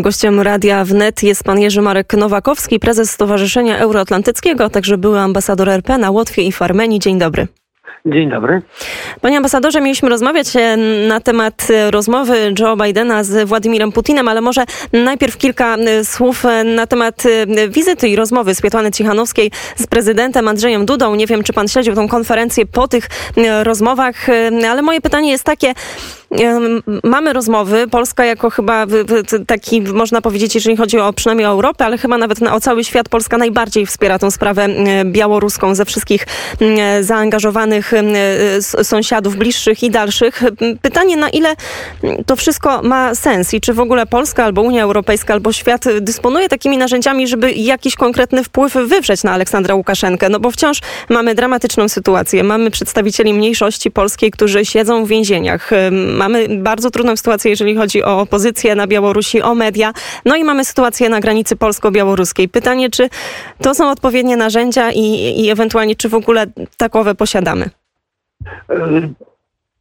Gościem Radia Wnet jest pan Jerzy Marek Nowakowski, prezes Stowarzyszenia Euroatlantyckiego, a także były ambasador RP na Łotwie i w Armenii. Dzień dobry. Dzień dobry. Panie ambasadorze, mieliśmy rozmawiać e, na temat e, rozmowy Joe Bidena z Władimirem Putinem, ale może najpierw kilka e, słów na temat wizyty i rozmowy Swiatłany Cichanowskiej z prezydentem Andrzejem Dudą. Nie wiem, czy pan śledził tą konferencję po tych rozmowach, ale moje pytanie jest takie, mamy rozmowy. Polska jako chyba taki, można powiedzieć, jeżeli chodzi o przynajmniej o Europę, ale chyba nawet o cały świat, Polska najbardziej wspiera tą sprawę białoruską ze wszystkich zaangażowanych sąsiadów bliższych i dalszych. Pytanie, na ile to wszystko ma sens i czy w ogóle Polska albo Unia Europejska albo świat dysponuje takimi narzędziami, żeby jakiś konkretny wpływ wywrzeć na Aleksandra Łukaszenkę? No bo wciąż mamy dramatyczną sytuację. Mamy przedstawicieli mniejszości polskiej, którzy siedzą w więzieniach Mamy bardzo trudną sytuację, jeżeli chodzi o opozycję na Białorusi, o media. No i mamy sytuację na granicy polsko-białoruskiej. Pytanie, czy to są odpowiednie narzędzia i, i ewentualnie czy w ogóle takowe posiadamy?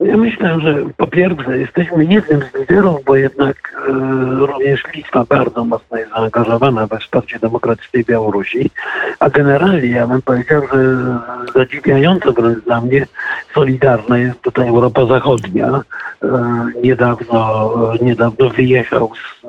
E, ja myślę, że po pierwsze jesteśmy jednym z liderów, bo jednak e, również Litwa bardzo mocno jest zaangażowana we wsparcie demokratycznej Białorusi, a generalnie ja bym powiedział, że zadziwiająco wręcz dla mnie solidarna jest tutaj Europa Zachodnia. E, niedawno, niedawno wyjechał z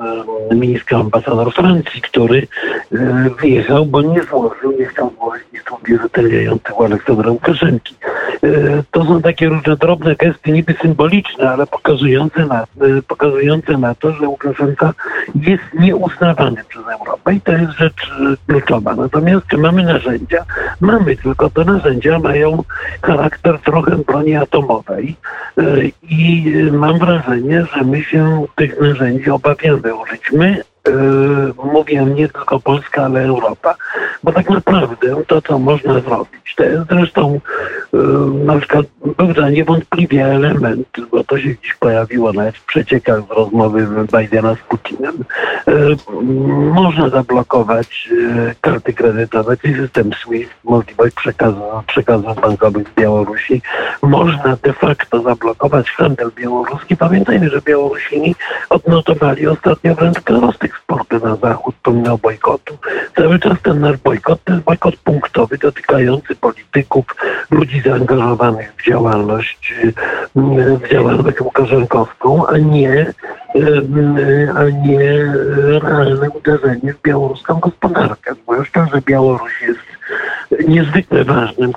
Mińska ambasador Francji, który e, wyjechał, bo nie złożył, nie chciał złożyć listu biżuteriającego Aleksandra Łukaszenki. E, to są takie różne drobne gesty, niby symboliczne, ale pokazujące na, e, pokazujące na to, że Łukaszenka jest nieuznawany przez Europę i to jest rzecz kluczowa. Natomiast czy mamy narzędzia? Mamy, tylko te narzędzia mają charakter trochę broni atomowej i mam wrażenie, że my się tych narzędzi obawiamy użyć. My mówię nie tylko Polska, ale Europa, bo tak naprawdę to, co można zrobić, to jest zresztą na przykład był to niewątpliwie element, bo to się gdzieś pojawiło nawet w przeciekach z rozmowy Bidena z Putinem. Można zablokować karty kredytowe, czyli system SWIFT, możliwość przekazu, przekazów bankowych z Białorusi. Można de facto zablokować handel białoruski. Pamiętajmy, że Białorusini odnotowali ostatnio wręcz wzrost eksportu na zachód pomimo bojkotu. Cały czas ten nasz bojkot to jest bojkot punktowy dotykający polityków, ludzi zaangażowanych w działalność, w działalność łukaszenkowską, a nie, a nie realne uderzenie w białoruską gospodarkę. Zwłaszcza, że Białoruś jest niezwykle ważnym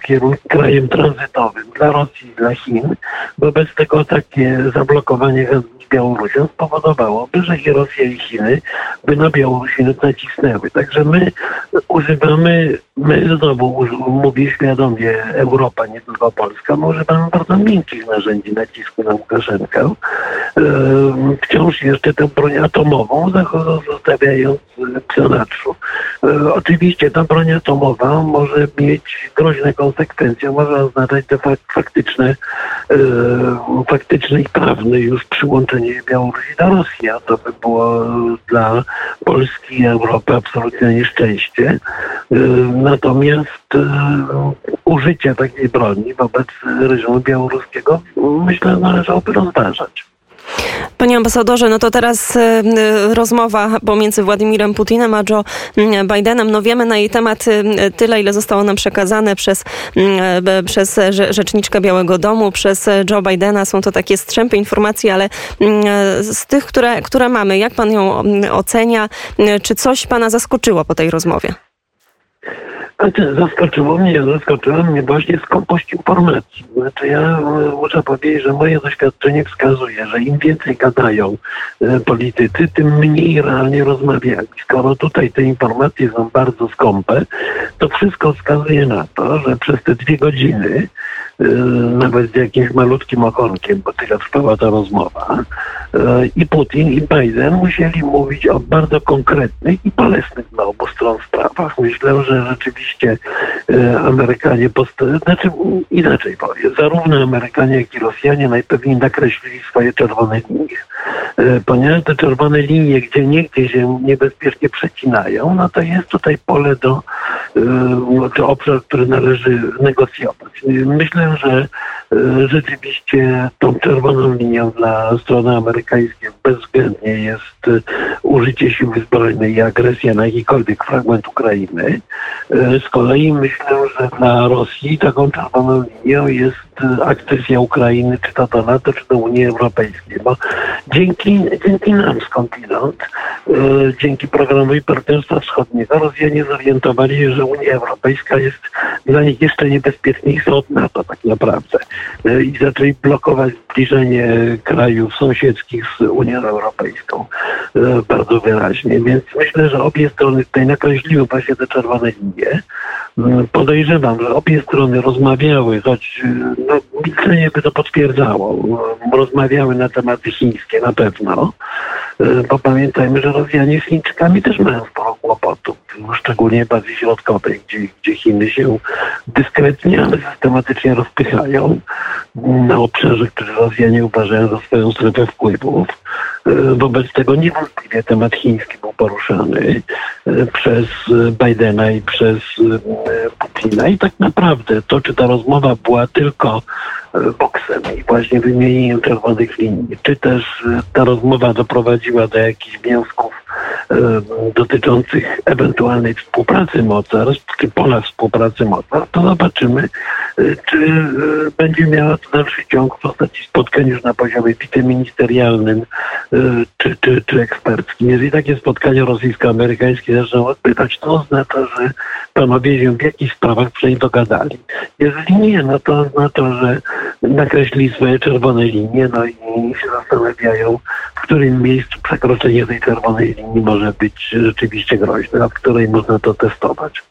krajem tranzytowym dla Rosji i dla Chin. Wobec tego takie zablokowanie Białorusią spowodowałoby, że i Rosja i Chiny by na Białorusinę nacisnęły. Także my używamy, my znowu mówię świadomie Europa, nie tylko Polska, my używamy bardzo miękkich narzędzi nacisku na Łukaszenkę. Wciąż jeszcze tę broń atomową zostawiając w pionaczu. Oczywiście ta broń atomowa może mieć groźne konsekwencje, może oznaczać de faktyczne, faktyczne i prawne już przyłączenie Białorusi do Rosji, a to by było dla Polski i Europy absolutnie nieszczęście. Natomiast użycie takiej broni wobec reżimu białoruskiego myślę należałoby rozważać. Panie ambasadorze, no to teraz y, rozmowa pomiędzy Władimirem Putinem a Joe Bidenem. No wiemy na jej temat y, tyle, ile zostało nam przekazane przez, y, przez rzeczniczkę Białego Domu, przez Joe Bidena. Są to takie strzępy informacji, ale z tych, które, które mamy, jak pan ją ocenia? Czy coś pana zaskoczyło po tej rozmowie? Zaskoczyło mnie, zaskoczyło mnie właśnie skąpość informacji. Znaczy ja e, muszę powiedzieć, że moje doświadczenie wskazuje, że im więcej gadają e, politycy, tym mniej realnie rozmawiają. Skoro tutaj te informacje są bardzo skąpe, to wszystko wskazuje na to, że przez te dwie godziny e, nawet z jakimś malutkim okonkiem, bo tyle trwała ta rozmowa, i Putin, i Biden musieli mówić o bardzo konkretnych i bolesnych dla obu stron sprawach. Myślę, że rzeczywiście e, Amerykanie, post- znaczy inaczej powiem, zarówno Amerykanie, jak i Rosjanie najpewniej nakreślili swoje czerwone linie. E, ponieważ te czerwone linie gdzie niegdzie się niebezpiecznie przecinają, no to jest tutaj pole do, e, czy obszar, który należy negocjować. Myślę, że e, rzeczywiście tą czerwoną linią dla strony amerykańskiej bezwzględnie jest użycie siły zbrojnej i agresja na jakikolwiek fragment Ukrainy. Z kolei myślę, że dla Rosji taką czerwoną linią jest akcesja Ukrainy, czy to do NATO, czy do Unii Europejskiej, bo dzięki, dzięki nam skądinąd, dzięki programowi Partnerstwa Wschodniego Rosjanie zorientowali się, że Unia Europejska jest dla nich jeszcze niebezpieczniejsza od NATO tak naprawdę i zaczęli blokować zbliżenie krajów sąsiedzkich z Unią Europejską e, bardzo wyraźnie, więc myślę, że obie strony tutaj nakreśliły właśnie te czerwone linie. Podejrzewam, że obie strony rozmawiały, choć no, milczenie by to potwierdzało. Rozmawiały na tematy chińskie na pewno, e, bo pamiętajmy, że Rosjanie z Chińczykami też mają sporo kłopotów, szczególnie w Azji Środkowej, gdzie, gdzie Chiny się dyskretnie, ale systematycznie rozpychają na obszarze, który Rosjanie uważają za swoją strefę wpływów. E, wobec tego niewątpliwie temat chiński był poruszany e, przez Bidena i przez Putina. I tak naprawdę to, czy ta rozmowa była tylko boksem i właśnie wymienieniem czerwonych linii, czy też ta rozmowa doprowadziła do jakichś wniosków dotyczących ewentualnej współpracy mocarstw, czy pola współpracy mocarstw, to zobaczymy, czy będzie miała to dalszy ciąg w postaci spotkań już na poziomie wiceministerialnym czy, czy, czy eksperckim. Jeżeli takie spotkania rosyjsko-amerykańskie zaczną odbywać, to oznacza, że panowie się w jakichś sprawach przynajmniej dogadali. Jeżeli nie, no to oznacza, że nakreślili swoje czerwone linie, no i się zastanawiają, którym miejscu przekroczenie tej czerwonej linii może być rzeczywiście groźne, a w której można to testować.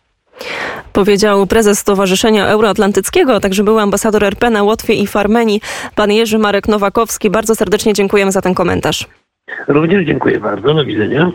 Powiedział prezes Stowarzyszenia Euroatlantyckiego, a także był ambasador RP na Łotwie i w Armenii, pan Jerzy Marek Nowakowski. Bardzo serdecznie dziękujemy za ten komentarz. Również dziękuję bardzo. Do widzenia.